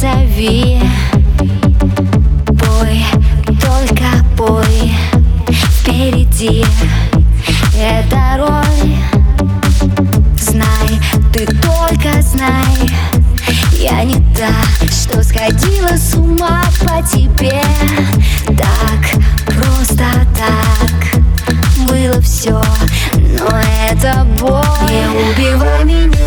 зови бой, только бой. Впереди. Эта роль. Знай, ты только знай. Я не та, что сходила с ума по тебе. Так, просто так. Было все, но это боль Не убивай меня.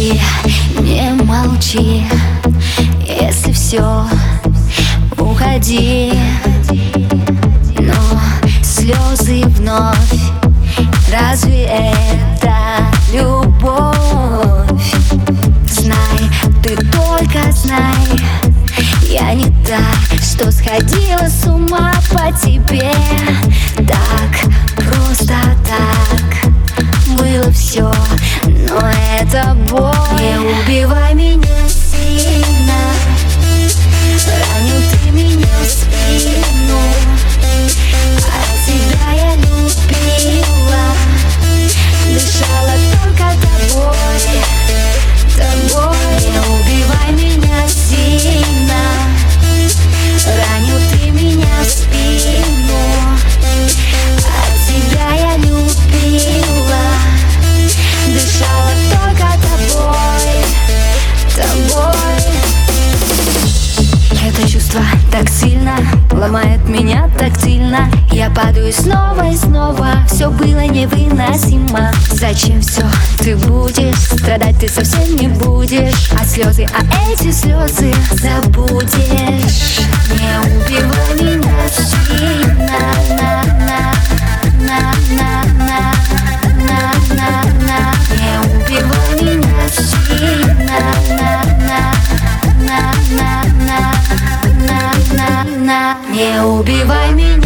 Не молчи. Если все уходи. Но слезы вновь. Разве это любовь? Знай, ты только знай. Я не та, что сходила с ума по тебе. Так, просто так. Было все, но это боль убивай меня меня так сильно Я падаю снова и снова. Все было невыносимо. Зачем все ты будешь? Страдать ты совсем не будешь. А слезы, а эти слезы Забудешь. Не убивай убивай меня.